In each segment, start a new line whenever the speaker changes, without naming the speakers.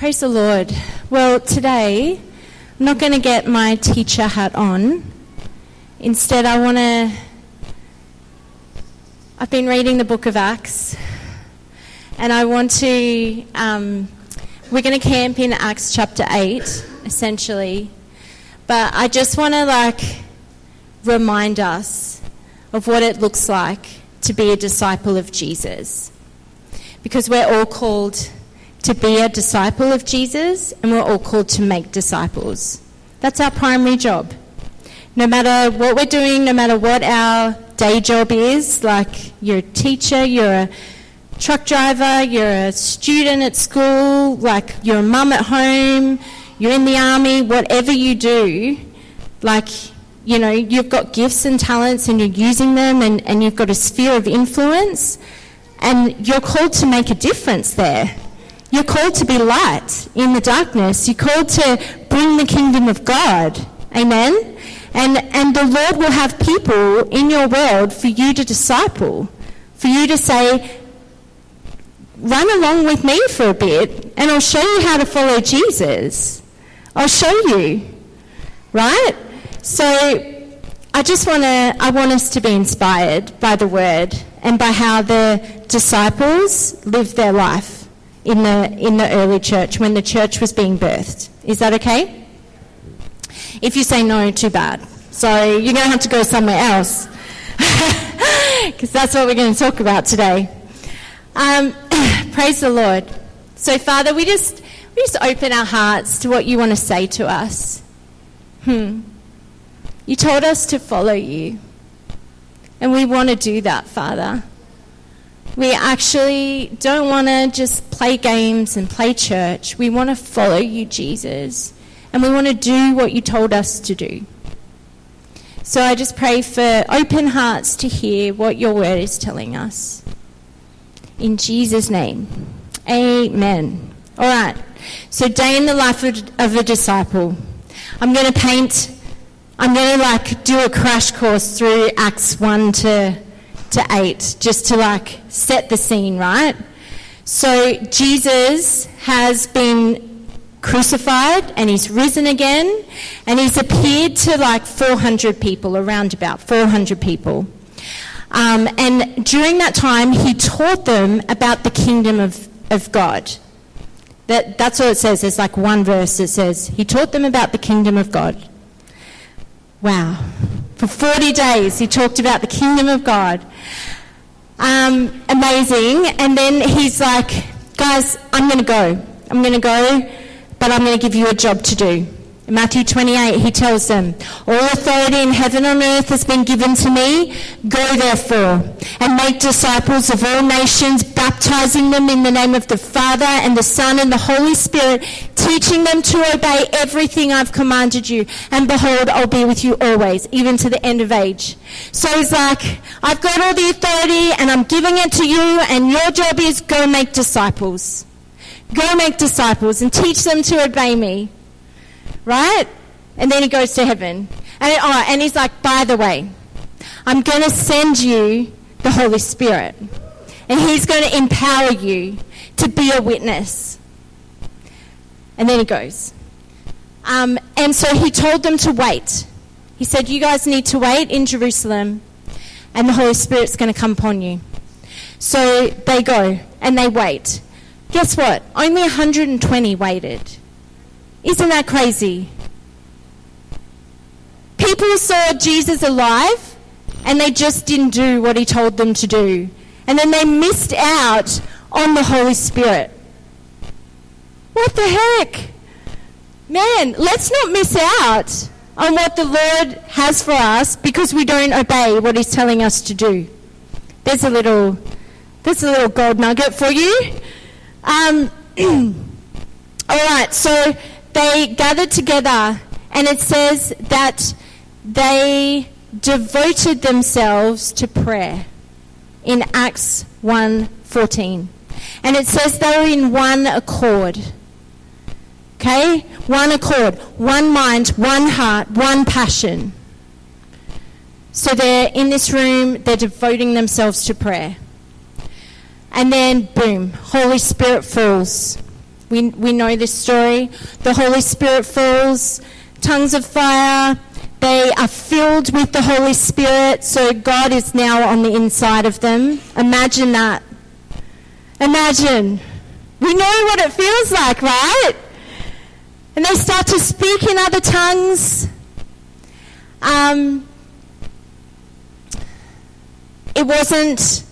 Praise the Lord. Well, today I'm not going to get my teacher hat on. Instead, I want to. I've been reading the book of Acts, and I want to. Um, we're going to camp in Acts chapter 8, essentially. But I just want to, like, remind us of what it looks like to be a disciple of Jesus. Because we're all called to be a disciple of Jesus, and we're all called to make disciples. That's our primary job. No matter what we're doing, no matter what our day job is, like you're a teacher, you're a truck driver, you're a student at school, like you're a mum at home, you're in the army, whatever you do, like, you know, you've got gifts and talents and you're using them and, and you've got a sphere of influence and you're called to make a difference there. You're called to be light in the darkness. You're called to bring the kingdom of God. Amen? And, and the Lord will have people in your world for you to disciple, for you to say, run along with me for a bit and I'll show you how to follow Jesus. I'll show you. Right? So I just want to I want us to be inspired by the word and by how the disciples lived their life in the, in the early church when the church was being birthed. Is that okay? If you say no, too bad. So you're going to have to go somewhere else. Because that's what we're going to talk about today. Um, praise the Lord. So, Father, we just, we just open our hearts to what you want to say to us. Hmm. You told us to follow you. And we want to do that, Father. We actually don't want to just play games and play church. We want to follow you, Jesus. And we want to do what you told us to do. So I just pray for open hearts to hear what your word is telling us. In Jesus' name. Amen. All right. So, day in the life of, a disciple. I'm going to paint, I'm going to like do a crash course through Acts 1 to to 8, just to like set the scene, right? So Jesus has been crucified and he's risen again and he's appeared to like 400 people, around about 400 people. Um, and during that time, he taught them about the kingdom of, of God. That, that's all it says. There's like one verse that says, He taught them about the kingdom of God. Wow. For 40 days, he talked about the kingdom of God. Um, amazing. And then he's like, guys, I'm going to go. I'm going to go, but I'm going to give you a job to do. Matthew 28, he tells them, All authority in heaven and earth has been given to me. Go therefore and make disciples of all nations, baptizing them in the name of the Father and the Son and the Holy Spirit, teaching them to obey everything I've commanded you. And behold, I'll be with you always, even to the end of age. So he's like, I've got all the authority and I'm giving it to you, and your job is go make disciples. Go make disciples and teach them to obey me right? And then he goes to heaven. And, oh, and he's like, by the way, I'm going to send you the Holy Spirit. And he's going to empower you to be a witness. And then he goes. Um, and so he told them to wait. He said, You guys need to wait in Jerusalem, and the Holy Spirit's going to come upon you. So they go and they wait. Guess what? Only 120 waited. Isn't that crazy? People saw Jesus alive and they just didn't do what he told them to do. And then they missed out on the Holy Spirit. What the heck? Man, let's not miss out on what the Lord has for us because we don't obey what he's telling us to do. There's a little there's a little gold nugget for you. Um, all right, so they gathered together, and it says that they devoted themselves to prayer in Acts 1:14. And it says they were in one accord. Okay? One accord, one mind, one heart, one passion. So they're in this room, they're devoting themselves to prayer. And then, boom, Holy Spirit falls We, we know this story. The Holy Spirit falls, tongues of fire. They are filled with the Holy Spirit, so God is now on the inside of them. Imagine that. Imagine. We know what it feels like, right? And they start to speak in other tongues. Um, it wasn't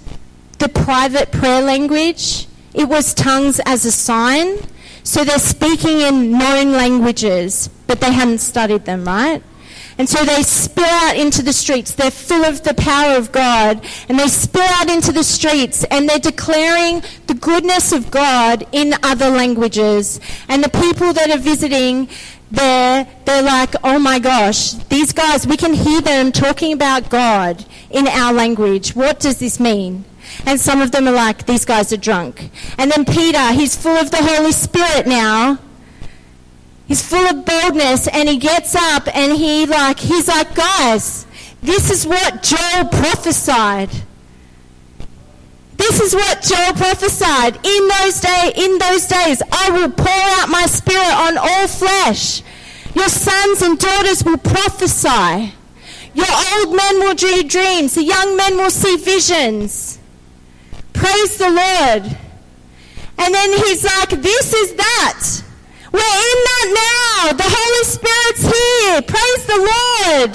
the private prayer language, it was tongues as a sign. So they're speaking in known languages, but they hadn't studied them, right? And so they spill out into the streets. They're full of the power of God. And they spill out into the streets and they're declaring the goodness of God in other languages. And the people that are visiting there, they're like, oh my gosh, these guys, we can hear them talking about God in our language. What does this mean? And some of them are like, these guys are drunk. And then Peter, he's full of the Holy Spirit now. He's full of boldness and he gets up and he like he's like, guys, this is what Joel prophesied. This is what Joel prophesied. In those day in those days I will pour out my spirit on all flesh. Your sons and daughters will prophesy. Your old men will dream dreams. The young men will see visions. Praise the Lord. And then he's like, this is that. We're in that now. The Holy Spirit's here. Praise the Lord.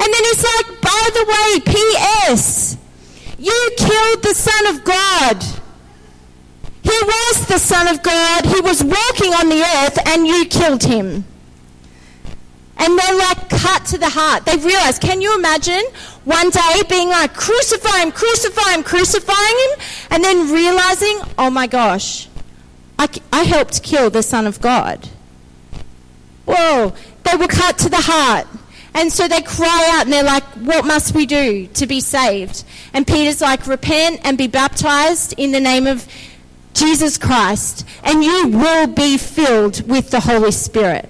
And then he's like, by the way, P.S. You killed the Son of God. He was the Son of God. He was walking on the earth and you killed him. And they're like cut to the heart. They've realized, can you imagine one day being like, crucify him, crucify him, crucifying him, and then realizing, oh my gosh, I, I helped kill the Son of God. Whoa, they were cut to the heart. And so they cry out and they're like, What must we do to be saved? And Peter's like, Repent and be baptized in the name of Jesus Christ, and you will be filled with the Holy Spirit.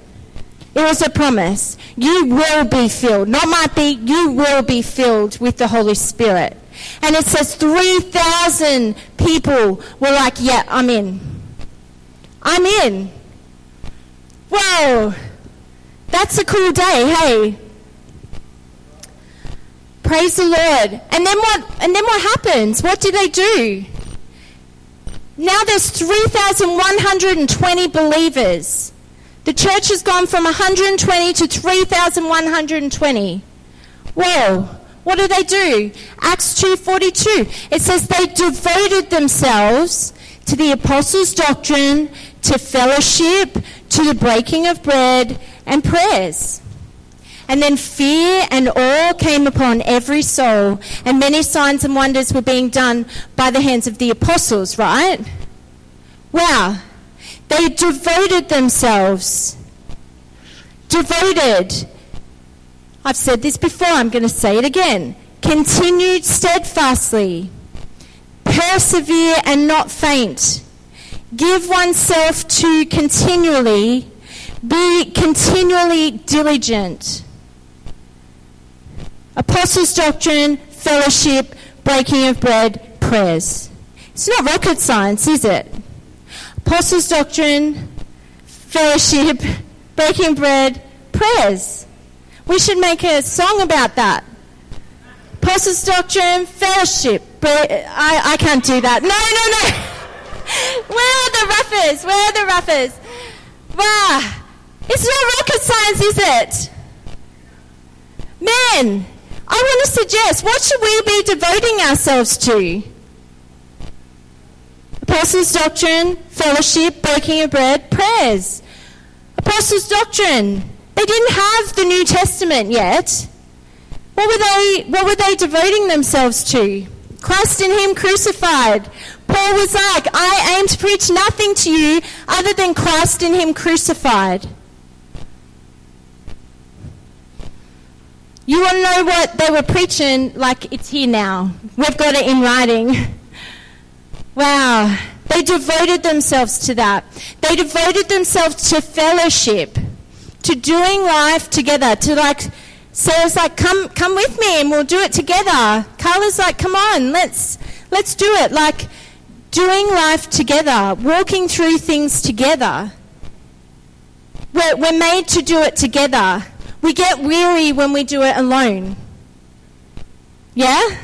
It was a promise. You will be filled. Not might be, you will be filled with the Holy Spirit. And it says 3,000 people were like, Yeah, I'm in. I'm in. Whoa, that's a cool day, hey. Praise the Lord. And then what and then what happens? What do they do? Now there's 3,120 believers. The church has gone from 120 to 3,120. Whoa. What do they do? Acts 2:42. It says they devoted themselves to the apostles' doctrine, to fellowship, to the breaking of bread and prayers. And then fear and awe came upon every soul, and many signs and wonders were being done by the hands of the apostles, right? Wow. They devoted themselves. Devoted. I've said this before, I'm going to say it again. Continued steadfastly. Persevere and not faint give oneself to continually, be continually diligent. Apostles' doctrine, fellowship, breaking of bread, prayers. It's not rocket science, is it? Apostles' doctrine, fellowship, breaking bread, prayers. We should make a song about that. Apostles' doctrine, fellowship. I, I can't do that. No, no, no. Where are the roughers? Where are the roughers? Wow. It's not rocket science, is it? Men, I want to suggest what should we be devoting ourselves to? Apostles' doctrine, fellowship, breaking of bread, prayers. Apostles' doctrine. They didn't have the New Testament yet. What were they, what were they devoting themselves to? Christ in Him crucified. Paul was like, I aim to preach nothing to you other than Christ in Him crucified. You want to know what they were preaching? Like, it's here now. We've got it in writing. wow. They devoted themselves to that. They devoted themselves to fellowship, to doing life together, to like, Sarah's like, come, come with me and we'll do it together. Carla's like, come on, let's, let's do it. Like, doing life together, walking through things together. We're, we're made to do it together. We get weary when we do it alone. Yeah?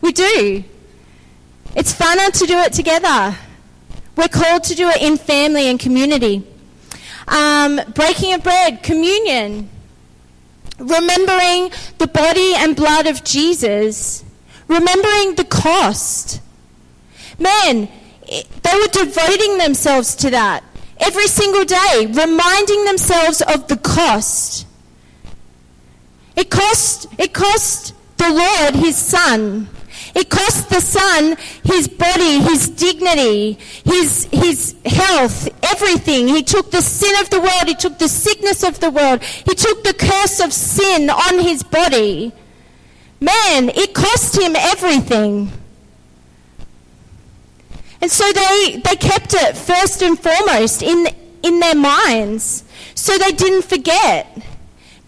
We do. It's funner to do it together. We're called to do it in family and community. Um, breaking of bread, communion, remembering the body and blood of Jesus, remembering the cost. Man, they were devoting themselves to that every single day, reminding themselves of the cost. It cost, it cost the Lord his son. It cost the son his body, his dignity, his, his health, everything. He took the sin of the world. He took the sickness of the world. He took the curse of sin on his body. Man, it cost him everything. And so they, they kept it first and foremost in, in their minds so they didn't forget.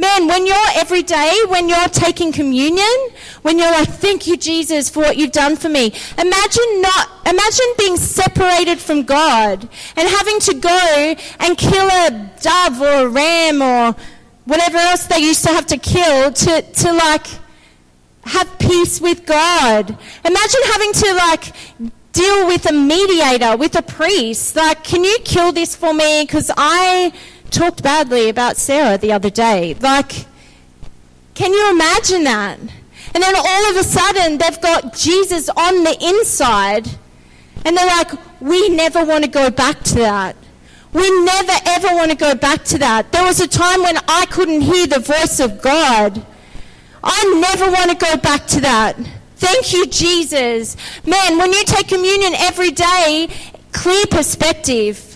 Man, when you're every day, when you're taking communion, when you're like, thank you, Jesus, for what you've done for me. Imagine not, imagine being separated from God and having to go and kill a dove or a ram or whatever else they used to have to kill to, to like have peace with God. Imagine having to like deal with a mediator, with a priest. Like, can you kill this for me? Because I talked badly about Sarah the other day. Like, can you imagine that? And then all of a sudden, they've got Jesus on the inside, and they're like, we never want to go back to that. We never ever want to go back to that. There was a time when I couldn't hear the voice of God. I never want to go back to that. Thank you, Jesus. Man, when you take communion every day, clear perspective.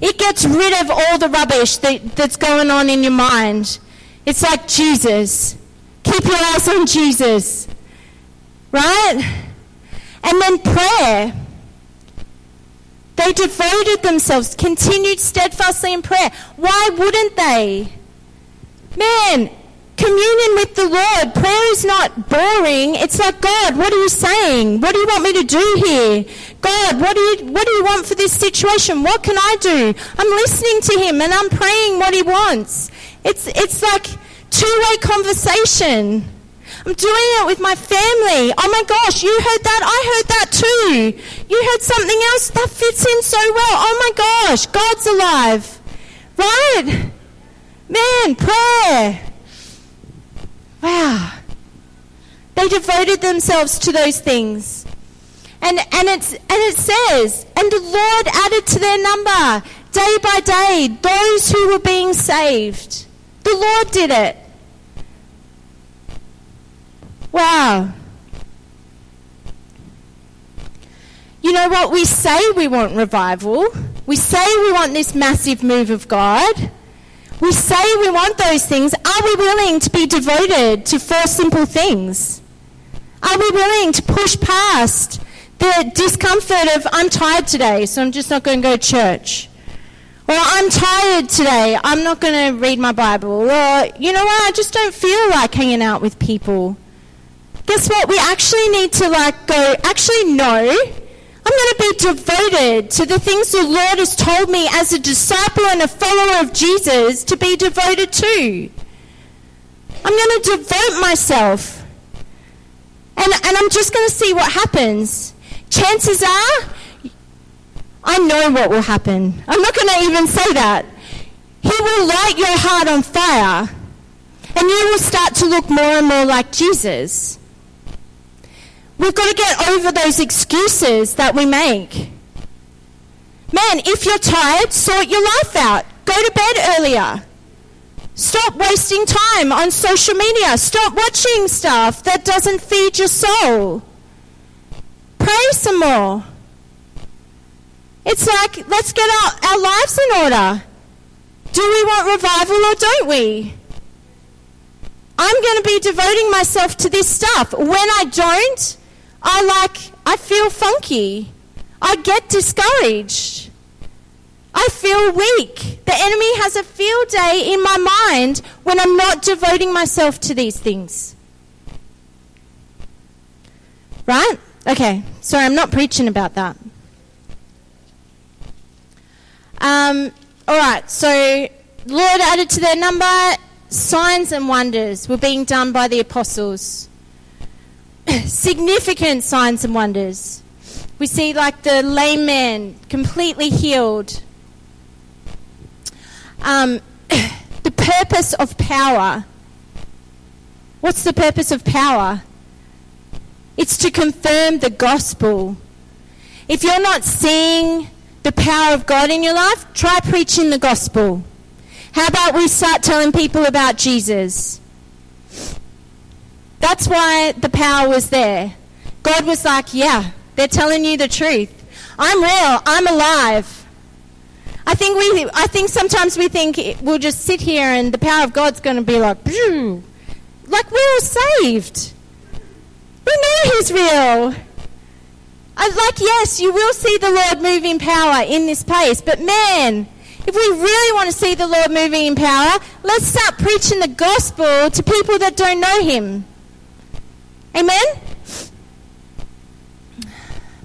It gets rid of all the rubbish that, that's going on in your mind. It's like Jesus. Keep your eyes on Jesus. Right? And then prayer. They devoted themselves, continued steadfastly in prayer. Why wouldn't they? Man, communion with the Lord. Prayer is not boring. It's like, God, what are you saying? What do you want me to do here? God, what do you what do you want for this situation? What can I do? I'm listening to him and I'm praying what he wants. It's it's like two-way conversation. I'm doing it with my family. Oh my gosh, you heard that? I heard that too. You heard something else that fits in so well. Oh my gosh, God's alive. Right? Man, prayer. Wow. They devoted themselves to those things. And, and, it's, and it says, and the Lord added to their number day by day those who were being saved. The Lord did it. Wow. You know what? We say we want revival. We say we want this massive move of God. We say we want those things. Are we willing to be devoted to four simple things? Are we willing to push past the discomfort of, I'm tired today, so I'm just not going to go to church? Or I'm tired today, I'm not going to read my Bible. Or, you know what, I just don't feel like hanging out with people. Guess what? We actually need to like go, actually, no. I'm going to be devoted to the things the Lord has told me as a disciple and a follower of Jesus to be devoted to. I'm going to devote myself. And, and I'm just going to see what happens. Chances are, I know what will happen. I'm not going to even say that. He will light your heart on fire, and you will start to look more and more like Jesus. We've got to get over those excuses that we make. Man, if you're tired, sort your life out. Go to bed earlier. Stop wasting time on social media. Stop watching stuff that doesn't feed your soul. Pray some more. It's like, let's get our, our lives in order. Do we want revival or don't we? I'm going to be devoting myself to this stuff. When I don't, I like, I feel funky. I get discouraged. I feel weak. The enemy has a field day in my mind when I'm not devoting myself to these things. Right? Okay, sorry, I'm not preaching about that. Um, all right, so Lord added to their number signs and wonders were being done by the apostles. Significant signs and wonders. We see like the lame man completely healed. Um, the purpose of power. What's the purpose of power? It's to confirm the gospel. If you're not seeing the power of God in your life, try preaching the gospel. How about we start telling people about Jesus? That's why the power was there. God was like, yeah, they're telling you the truth. I'm real. I'm alive. I think we. I think sometimes we think we'll just sit here and the power of God's going to be like, like we're all saved. We know He's real. I like yes, you will see the Lord move in power in this place, but man, if we really want to see the Lord moving in power, let's start preaching the gospel to people that don't know Him. Amen.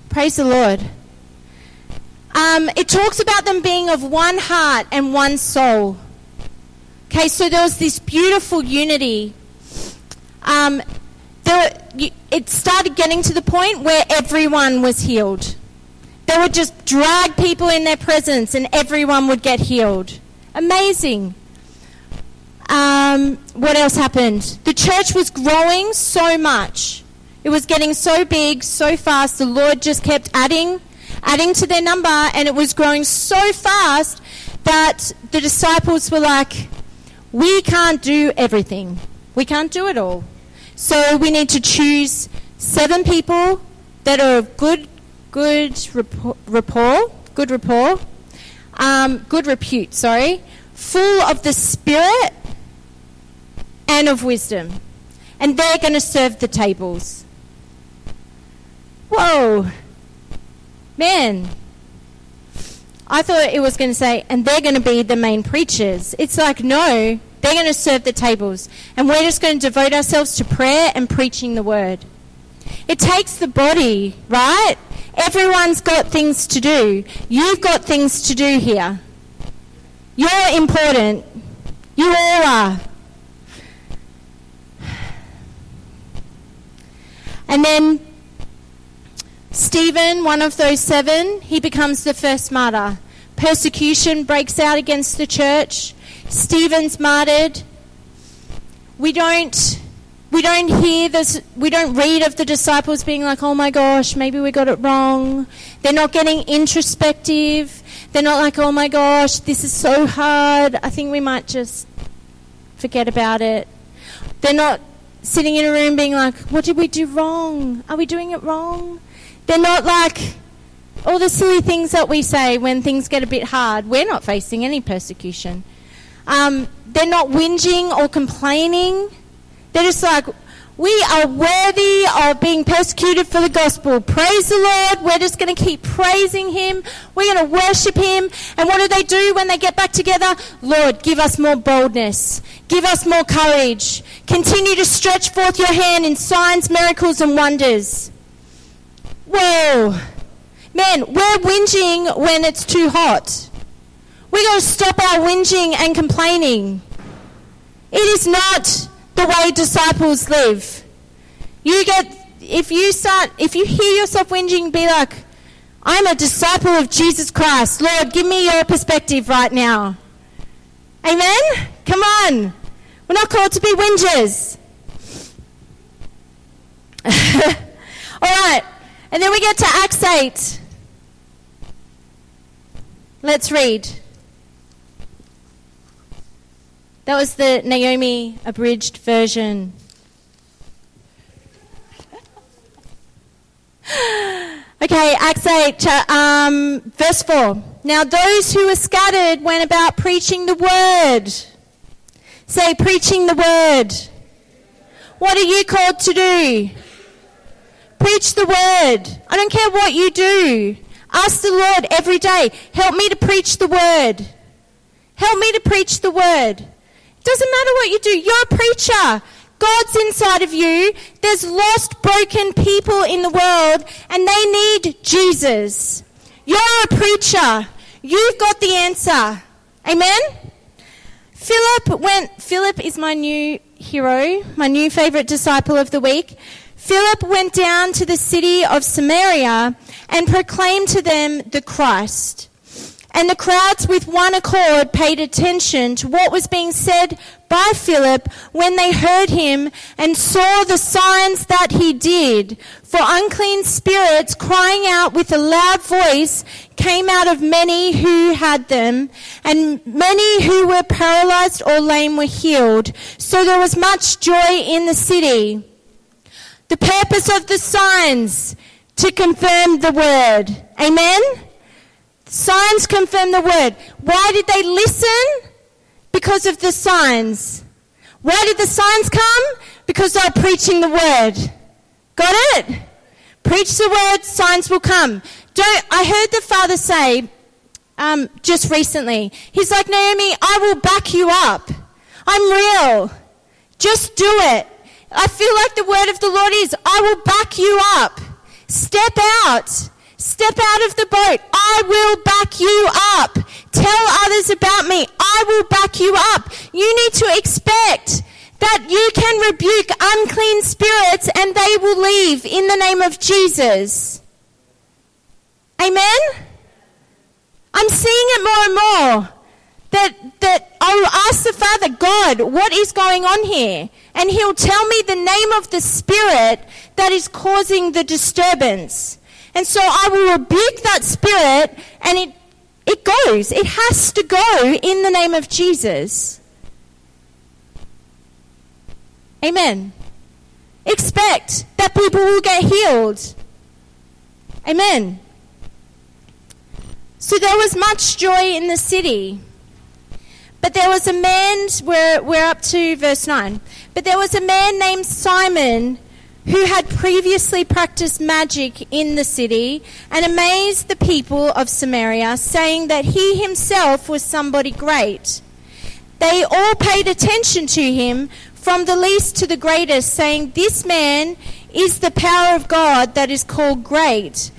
Praise the Lord. Um, it talks about them being of one heart and one soul. Okay, so there was this beautiful unity. Um, there, it started getting to the point where everyone was healed. They would just drag people in their presence and everyone would get healed. Amazing. Um, what else happened? The church was growing so much it was getting so big, so fast. The Lord just kept adding, adding to their number, and it was growing so fast that the disciples were like, We can't do everything. We can't do it all. So we need to choose seven people that are of good, good rapport, good rapport, um, good repute, sorry, full of the Spirit and of wisdom. And they're going to serve the tables. Whoa. Man. I thought it was going to say, and they're going to be the main preachers. It's like, no, they're going to serve the tables. And we're just going to devote ourselves to prayer and preaching the word. It takes the body, right? Everyone's got things to do. You've got things to do here. You're important. You all are. And then Stephen, one of those seven, he becomes the first martyr. Persecution breaks out against the church. Stephen's martyred. We don't we don't hear this we don't read of the disciples being like, "Oh my gosh, maybe we got it wrong." They're not getting introspective. They're not like, "Oh my gosh, this is so hard. I think we might just forget about it." They're not sitting in a room being like, "What did we do wrong? Are we doing it wrong?" They're not like all the silly things that we say when things get a bit hard. We're not facing any persecution. Um, they're not whinging or complaining. They're just like, we are worthy of being persecuted for the gospel. Praise the Lord. We're just going to keep praising Him. We're going to worship Him. And what do they do when they get back together? Lord, give us more boldness. Give us more courage. Continue to stretch forth your hand in signs, miracles, and wonders. Whoa. Man, we're whinging when it's too hot. We got to stop our whinging and complaining. It is not the way disciples live. You get if you start if you hear yourself whinging, be like, I'm a disciple of Jesus Christ. Lord, give me your perspective right now. Amen? Come on. We're not called to be whingers. All right. And then we get to Acts 8. Let's read. That was the Naomi abridged version. okay, Acts 8, um, verse 4. Now those who were scattered went about preaching the word. Say, preaching the word. What are you called to do? Preach the word. I don't care what you do. Ask the Lord every day, help me to preach the word. Help me to preach the word. Doesn't matter what you do. You're a preacher. God's inside of you. There's lost, broken people in the world and they need Jesus. You're a preacher. You've got the answer. Amen? Philip went, Philip is my new hero, my new favorite disciple of the week. Philip went down to the city of Samaria and proclaimed to them the Christ. And the crowds with one accord paid attention to what was being said by Philip when they heard him and saw the signs that he did. For unclean spirits crying out with a loud voice came out of many who had them, and many who were paralyzed or lame were healed. So there was much joy in the city. The purpose of the signs to confirm the word. Amen? Signs confirm the word. Why did they listen? Because of the signs. Why did the signs come? Because they are preaching the word. Got it? Preach the word, signs will come. Don't, I heard the father say um, just recently, he's like, Naomi, I will back you up. I'm real. Just do it. I feel like the word of the Lord is, I will back you up. Step out. Step out of the boat. I will back you up. Tell others about me. I will back you up. You need to expect that you can rebuke unclean spirits and they will leave in the name of Jesus. Amen? I'm seeing it more and more. That, that I'll ask the Father, God, what is going on here? And He'll tell me the name of the spirit that is causing the disturbance. And so I will rebuke that spirit and it, it goes. It has to go in the name of Jesus. Amen. Expect that people will get healed. Amen. So there was much joy in the city. But there was a man, we're, we're up to verse 9. But there was a man named Simon who had previously practiced magic in the city and amazed the people of Samaria, saying that he himself was somebody great. They all paid attention to him, from the least to the greatest, saying, This man is the power of God that is called great.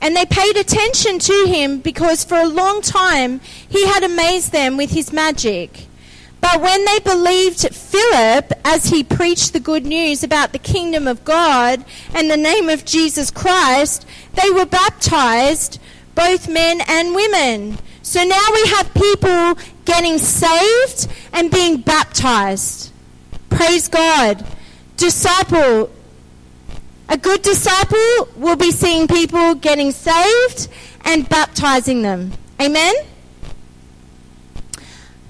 And they paid attention to him because for a long time he had amazed them with his magic. But when they believed Philip as he preached the good news about the kingdom of God and the name of Jesus Christ, they were baptized, both men and women. So now we have people getting saved and being baptized. Praise God. Disciple. A good disciple will be seeing people getting saved and baptizing them. Amen?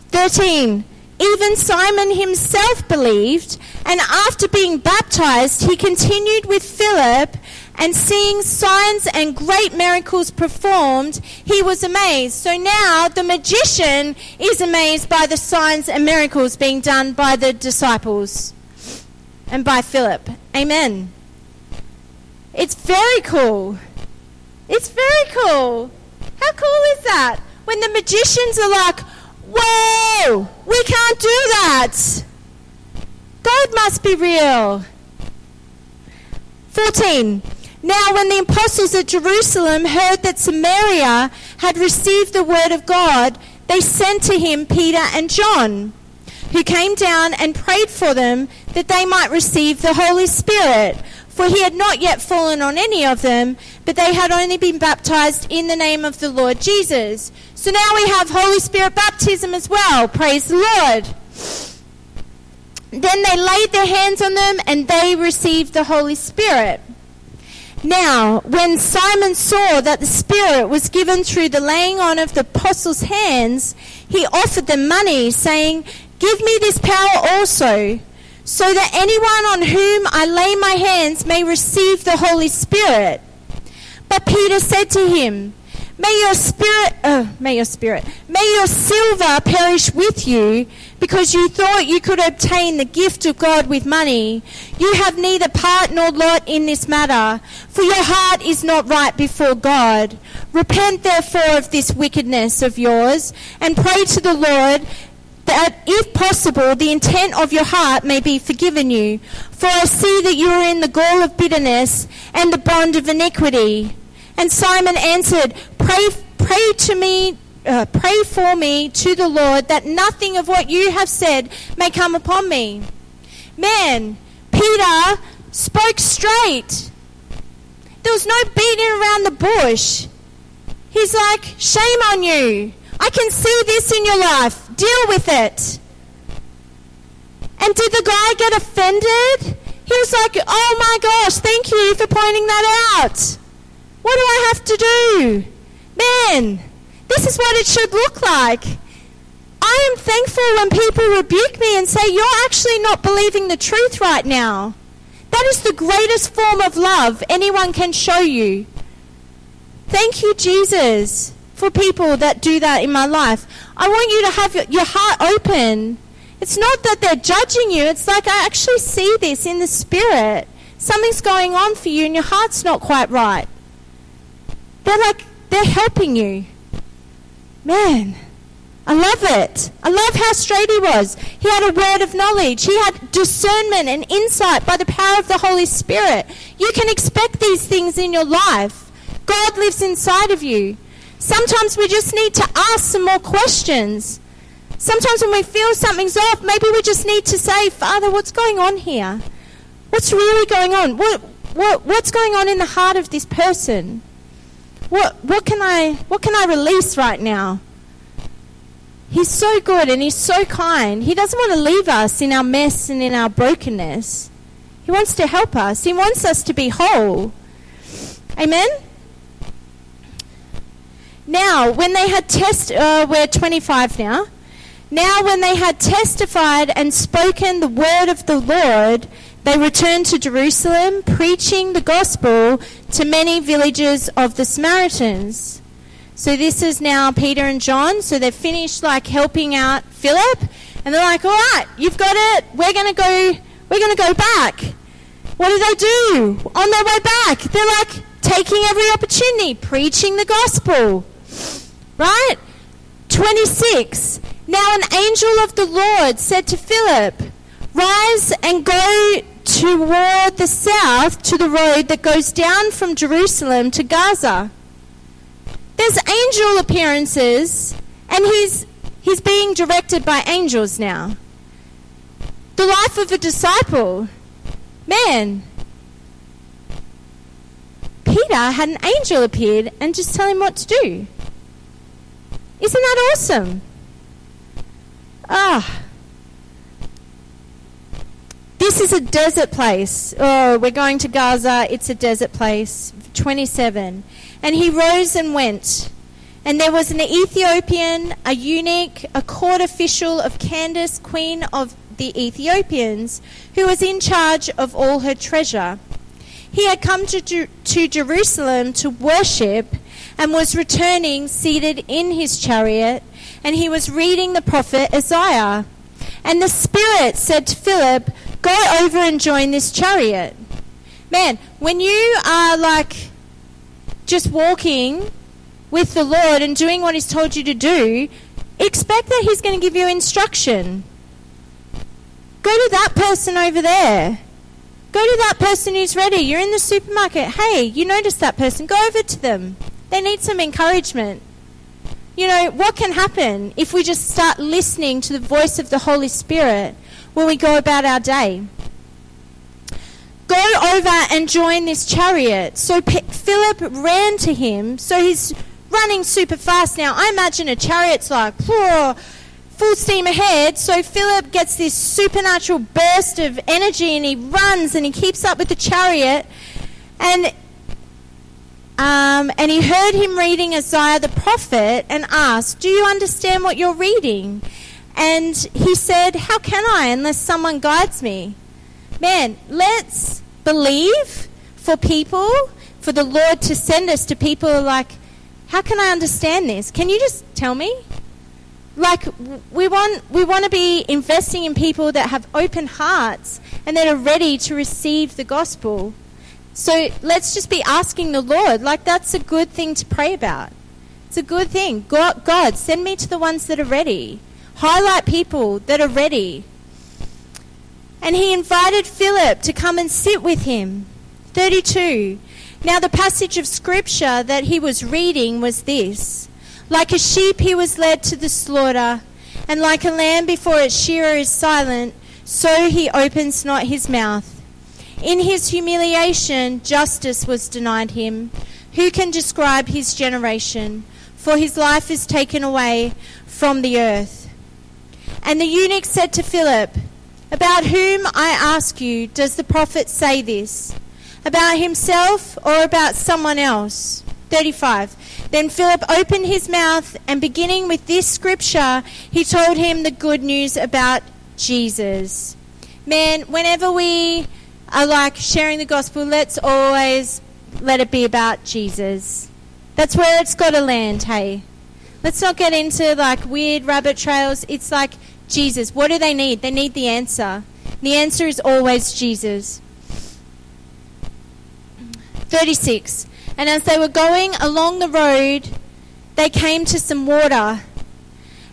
13. Even Simon himself believed, and after being baptized, he continued with Philip, and seeing signs and great miracles performed, he was amazed. So now the magician is amazed by the signs and miracles being done by the disciples and by Philip. Amen. It's very cool. It's very cool. How cool is that? When the magicians are like, Whoa! We can't do that! God must be real. 14. Now, when the apostles at Jerusalem heard that Samaria had received the word of God, they sent to him Peter and John, who came down and prayed for them that they might receive the Holy Spirit. For he had not yet fallen on any of them, but they had only been baptized in the name of the Lord Jesus. So now we have Holy Spirit baptism as well. Praise the Lord. Then they laid their hands on them and they received the Holy Spirit. Now, when Simon saw that the Spirit was given through the laying on of the apostles' hands, he offered them money, saying, Give me this power also so that anyone on whom I lay my hands may receive the Holy Spirit. But Peter said to him, May your spirit, uh, may your spirit, may your silver perish with you, because you thought you could obtain the gift of God with money. You have neither part nor lot in this matter, for your heart is not right before God. Repent therefore of this wickedness of yours, and pray to the Lord that if possible the intent of your heart may be forgiven you. For I see that you are in the gall of bitterness and the bond of iniquity. And Simon answered, Pray, pray to me, uh, pray for me to the Lord that nothing of what you have said may come upon me. Man, Peter spoke straight. There was no beating around the bush. He's like, shame on you. I can see this in your life. Deal with it. And did the guy get offended? He was like, oh my gosh, thank you for pointing that out. What do I have to do? Man, this is what it should look like. I am thankful when people rebuke me and say, You're actually not believing the truth right now. That is the greatest form of love anyone can show you. Thank you, Jesus, for people that do that in my life. I want you to have your heart open. It's not that they're judging you, it's like I actually see this in the spirit. Something's going on for you and your heart's not quite right. They're like, they're helping you. Man, I love it. I love how straight he was. He had a word of knowledge. He had discernment and insight by the power of the Holy Spirit. You can expect these things in your life. God lives inside of you. Sometimes we just need to ask some more questions. Sometimes when we feel something's off, maybe we just need to say, Father, what's going on here? What's really going on? What, what, what's going on in the heart of this person? What, what, can I, what can I release right now? He's so good and he's so kind. He doesn't want to leave us in our mess and in our brokenness. He wants to help us. He wants us to be whole. Amen? Now, when they had test, uh, we're 25 now. Now, when they had testified and spoken the word of the Lord, they returned to Jerusalem, preaching the gospel to many villages of the Samaritans. So this is now Peter and John. So they've finished like helping out Philip, and they're like, "All right, you've got it. We're gonna go. We're gonna go back." What do they do on their way back? They're like taking every opportunity, preaching the gospel. Right? 26. Now an angel of the Lord said to Philip, Rise and go toward the south to the road that goes down from Jerusalem to Gaza. There's angel appearances, and he's, he's being directed by angels now. The life of a disciple. Man, Peter had an angel appeared and just tell him what to do. Isn't that awesome? Ah. This is a desert place. Oh, we're going to Gaza. It's a desert place. 27. And he rose and went. And there was an Ethiopian, a eunuch, a court official of Candace, queen of the Ethiopians, who was in charge of all her treasure. He had come to, to Jerusalem to worship and was returning seated in his chariot, and he was reading the prophet Isaiah. And the Spirit said to Philip, Go over and join this chariot. Man, when you are like just walking with the Lord and doing what He's told you to do, expect that He's going to give you instruction. Go to that person over there. Go to that person who's ready. You're in the supermarket. Hey, you notice that person. Go over to them. They need some encouragement. You know, what can happen if we just start listening to the voice of the Holy Spirit when we go about our day? Go over and join this chariot. So P- Philip ran to him. So he's running super fast now. I imagine a chariot's like, full steam ahead. So Philip gets this supernatural burst of energy and he runs and he keeps up with the chariot. And um, and he heard him reading Isaiah the prophet and asked, Do you understand what you're reading? And he said, How can I unless someone guides me? Man, let's believe for people, for the Lord to send us to people like, How can I understand this? Can you just tell me? Like we want we want to be investing in people that have open hearts and that are ready to receive the gospel. So let's just be asking the Lord. Like, that's a good thing to pray about. It's a good thing. God, God, send me to the ones that are ready. Highlight people that are ready. And he invited Philip to come and sit with him. 32. Now, the passage of scripture that he was reading was this Like a sheep, he was led to the slaughter, and like a lamb before its shearer is silent, so he opens not his mouth. In his humiliation, justice was denied him. Who can describe his generation? For his life is taken away from the earth. And the eunuch said to Philip, About whom, I ask you, does the prophet say this? About himself or about someone else? 35. Then Philip opened his mouth, and beginning with this scripture, he told him the good news about Jesus. Man, whenever we are like sharing the gospel, let's always let it be about Jesus. That's where it's got to land, hey? Let's not get into like weird rabbit trails. It's like Jesus. What do they need? They need the answer. The answer is always Jesus. 36. And as they were going along the road, they came to some water.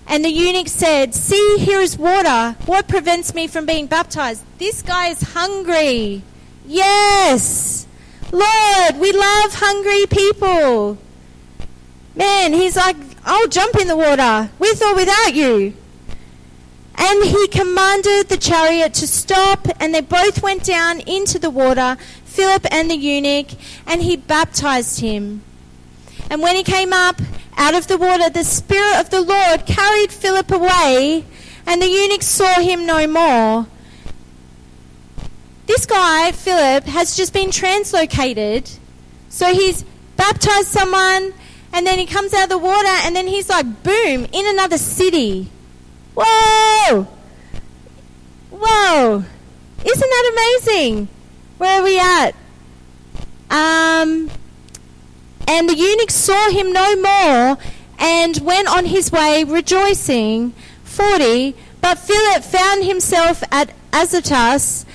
And the eunuch said, See, here is water. What prevents me from being baptized? This guy is hungry. Yes. Lord, we love hungry people. Man, he's like, I'll jump in the water with or without you. And he commanded the chariot to stop, and they both went down into the water, Philip and the eunuch, and he baptized him. And when he came up out of the water, the Spirit of the Lord carried Philip away, and the eunuch saw him no more. This guy, Philip, has just been translocated. So he's baptized someone, and then he comes out of the water, and then he's like, boom, in another city. Whoa! Whoa! Isn't that amazing? Where are we at? Um, and the eunuch saw him no more and went on his way rejoicing. 40. But Philip found himself at Azotus,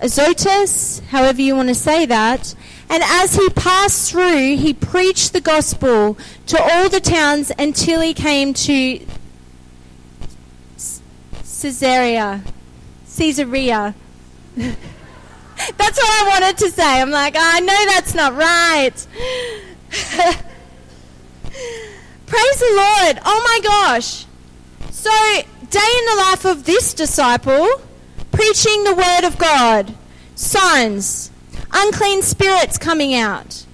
Azotus, however you want to say that. And as he passed through, he preached the gospel to all the towns until he came to Caesarea. Caesarea. that's what I wanted to say. I'm like, oh, I know that's not right. Praise the Lord. Oh my gosh. So, day in the life of this disciple, preaching the word of God, signs, unclean spirits coming out,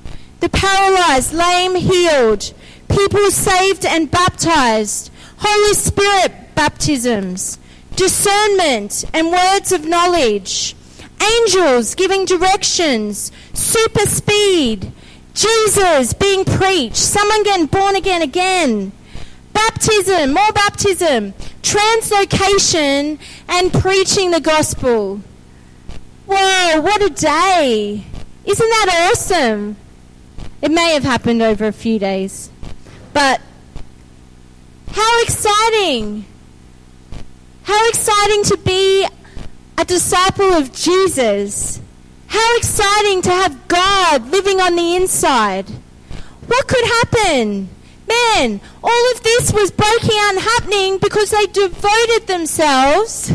the paralyzed, lame healed, people saved and baptized, Holy Spirit baptisms, discernment and words of knowledge, angels giving directions, super speed, Jesus being preached, someone getting born again again, baptism, more baptism, translocation, and preaching the gospel. Whoa, what a day! Isn't that awesome? It may have happened over a few days, but how exciting! How exciting to be a disciple of Jesus. How exciting to have God living on the inside. What could happen? Man, all of this was breaking out and happening because they devoted themselves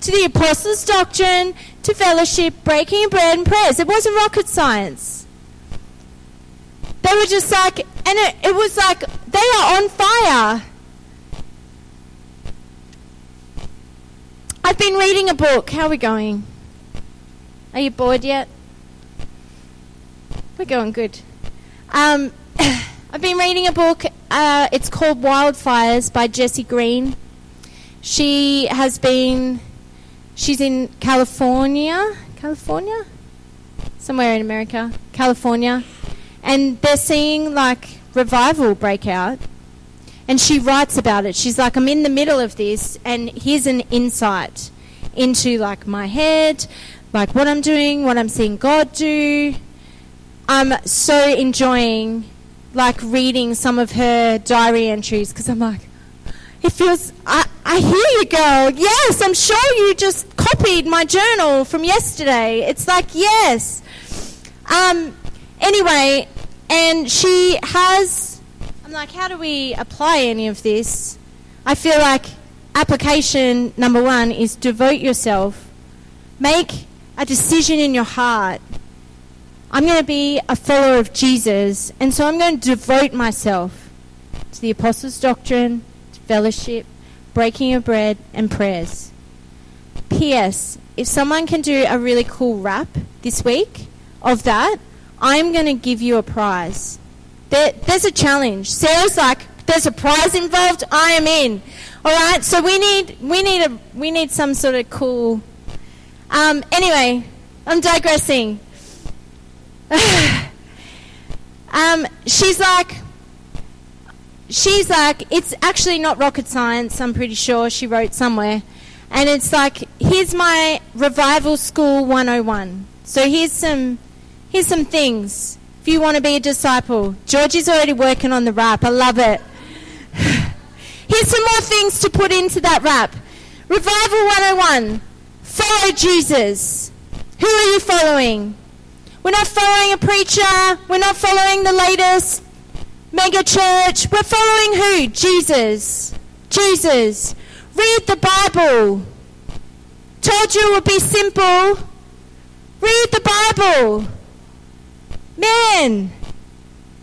to the apostles' doctrine, to fellowship, breaking bread, and prayers. It wasn't rocket science. They were just like, and it, it was like, they are on fire. I've been reading a book. How are we going? Are you bored yet? We're going good. Um, I've been reading a book. Uh, it's called Wildfires by Jessi Green. She has been. She's in California. California? Somewhere in America. California. And they're seeing like revival break out. And she writes about it. She's like, I'm in the middle of this, and here's an insight into like my head, like what I'm doing, what I'm seeing God do. I'm so enjoying like reading some of her diary entries because I'm like, it feels, I, I hear you, girl. Yes, I'm sure you just copied my journal from yesterday. It's like, yes. Um, anyway, and she has, like, how do we apply any of this? I feel like application number one is devote yourself. Make a decision in your heart. I'm going to be a follower of Jesus, and so I'm going to devote myself to the apostles' doctrine, to fellowship, breaking of bread, and prayers. P.S. If someone can do a really cool rap this week of that, I'm going to give you a prize. There, there's a challenge. Sarah's like, there's a prize involved. I am in. All right. So we need we need a we need some sort of cool. Um, anyway, I'm digressing. um, she's like, she's like, it's actually not rocket science. I'm pretty sure she wrote somewhere, and it's like, here's my revival school 101. So here's some here's some things if you want to be a disciple. Georgie's already working on the rap. I love it. Here's some more things to put into that rap. Revival 101. Follow Jesus. Who are you following? We're not following a preacher. We're not following the latest mega church. We're following who? Jesus. Jesus. Read the Bible. Told you it would be simple. Read the Bible. Man,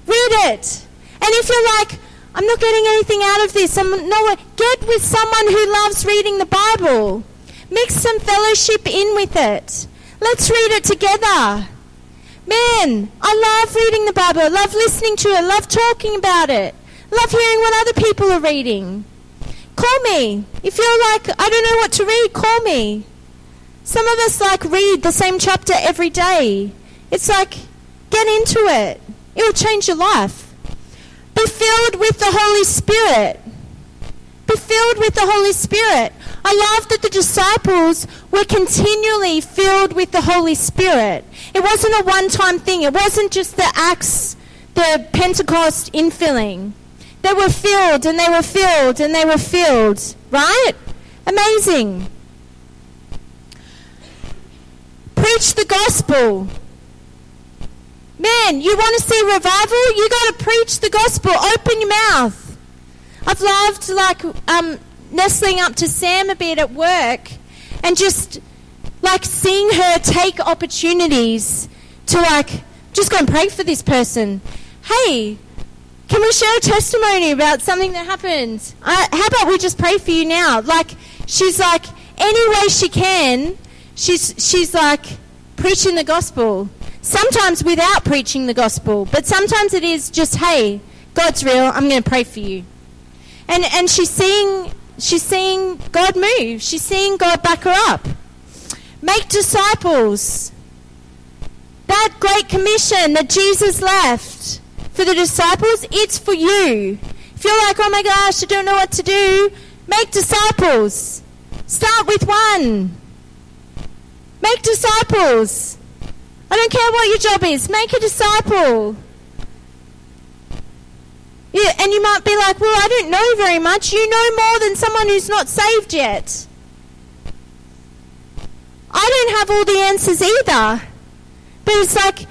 read it. And if you're like, I'm not getting anything out of this, I'm no, get with someone who loves reading the Bible. Mix some fellowship in with it. Let's read it together. Man, I love reading the Bible. I love listening to it. Love talking about it. Love hearing what other people are reading. Call me. If you're like, I don't know what to read, call me. Some of us like read the same chapter every day. It's like Get into it. It will change your life. Be filled with the Holy Spirit. Be filled with the Holy Spirit. I love that the disciples were continually filled with the Holy Spirit. It wasn't a one time thing, it wasn't just the Acts, the Pentecost infilling. They were filled and they were filled and they were filled, right? Amazing. Preach the gospel. Man, you want to see revival? You got to preach the gospel. Open your mouth. I've loved like um, nestling up to Sam a bit at work and just like seeing her take opportunities to like just go and pray for this person. Hey, can we share a testimony about something that happened? How about we just pray for you now? Like she's like any way she can. She's she's like preaching the gospel. Sometimes without preaching the gospel, but sometimes it is just, hey, God's real, I'm going to pray for you. And, and she's seeing she's seeing God move. She's seeing God back her up. Make disciples. That great commission that Jesus left for the disciples, it's for you. If you're like, oh my gosh, I don't know what to do, make disciples. Start with one. Make disciples. I don't care what your job is, make a disciple. Yeah, and you might be like, well, I don't know very much. You know more than someone who's not saved yet. I don't have all the answers either. But it's like,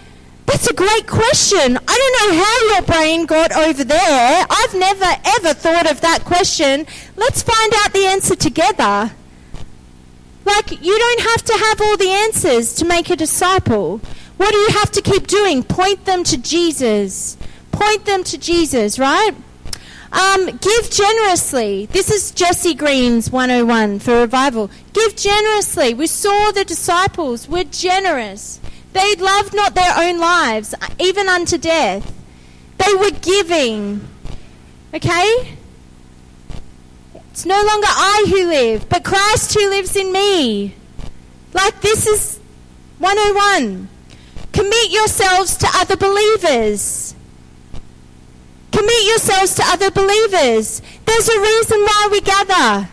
that's a great question. I don't know how your brain got over there. I've never ever thought of that question. Let's find out the answer together. Like, you don't have to have all the answers to make a disciple. What do you have to keep doing? Point them to Jesus. Point them to Jesus, right? Um, give generously. This is Jessi Green's 101 for revival. Give generously. We saw the disciples were generous. They loved not their own lives, even unto death. They were giving. Okay? It's no longer I who live, but Christ who lives in me. Like this is 101. Commit yourselves to other believers. Commit yourselves to other believers. There's a reason why we gather.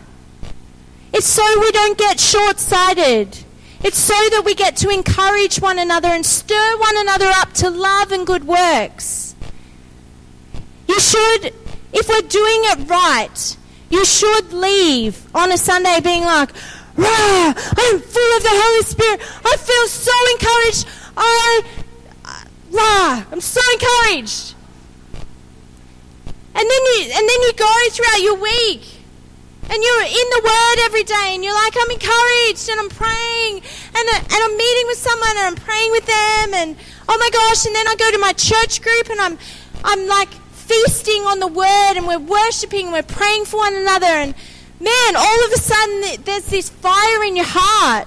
It's so we don't get short sighted. It's so that we get to encourage one another and stir one another up to love and good works. You should, if we're doing it right, you should leave on a Sunday being like, Rah, I'm full of the Holy Spirit. I feel so encouraged. I, rah, I'm so encouraged. And then you, and then you go throughout your week and you're in the Word every day, and you're like, I'm encouraged, and I'm praying, and, uh, and I'm meeting with someone, and I'm praying with them, and oh my gosh, and then I go to my church group, and I'm, I'm like feasting on the word and we're worshiping and we're praying for one another and man, all of a sudden there's this fire in your heart.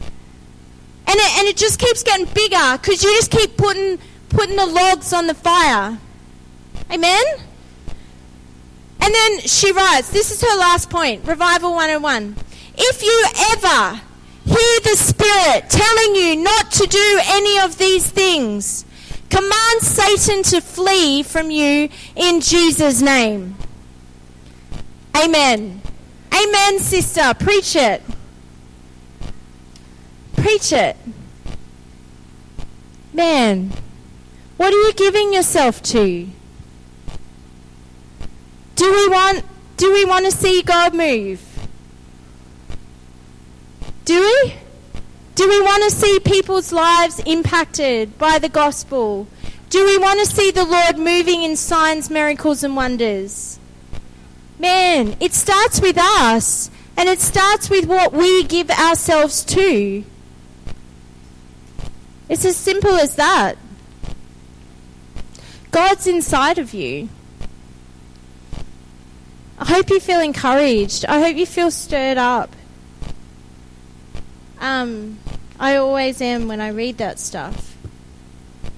And it, and it just keeps getting bigger because you just keep putting, putting the logs on the fire. Amen? And then she writes, this is her last point, Revival 101. If you ever hear the Spirit telling you not to do any of these things, command Satan to flee from you in Jesus' name. Amen. Amen, sister. Preach it. Preach it. Man, what are you giving yourself to? Do we want do we want to see God move? Do we? Do we want to see people's lives impacted by the gospel? Do we want to see the Lord moving in signs, miracles, and wonders? Man, it starts with us, and it starts with what we give ourselves to. It's as simple as that. God's inside of you. I hope you feel encouraged. I hope you feel stirred up. Um, I always am when I read that stuff.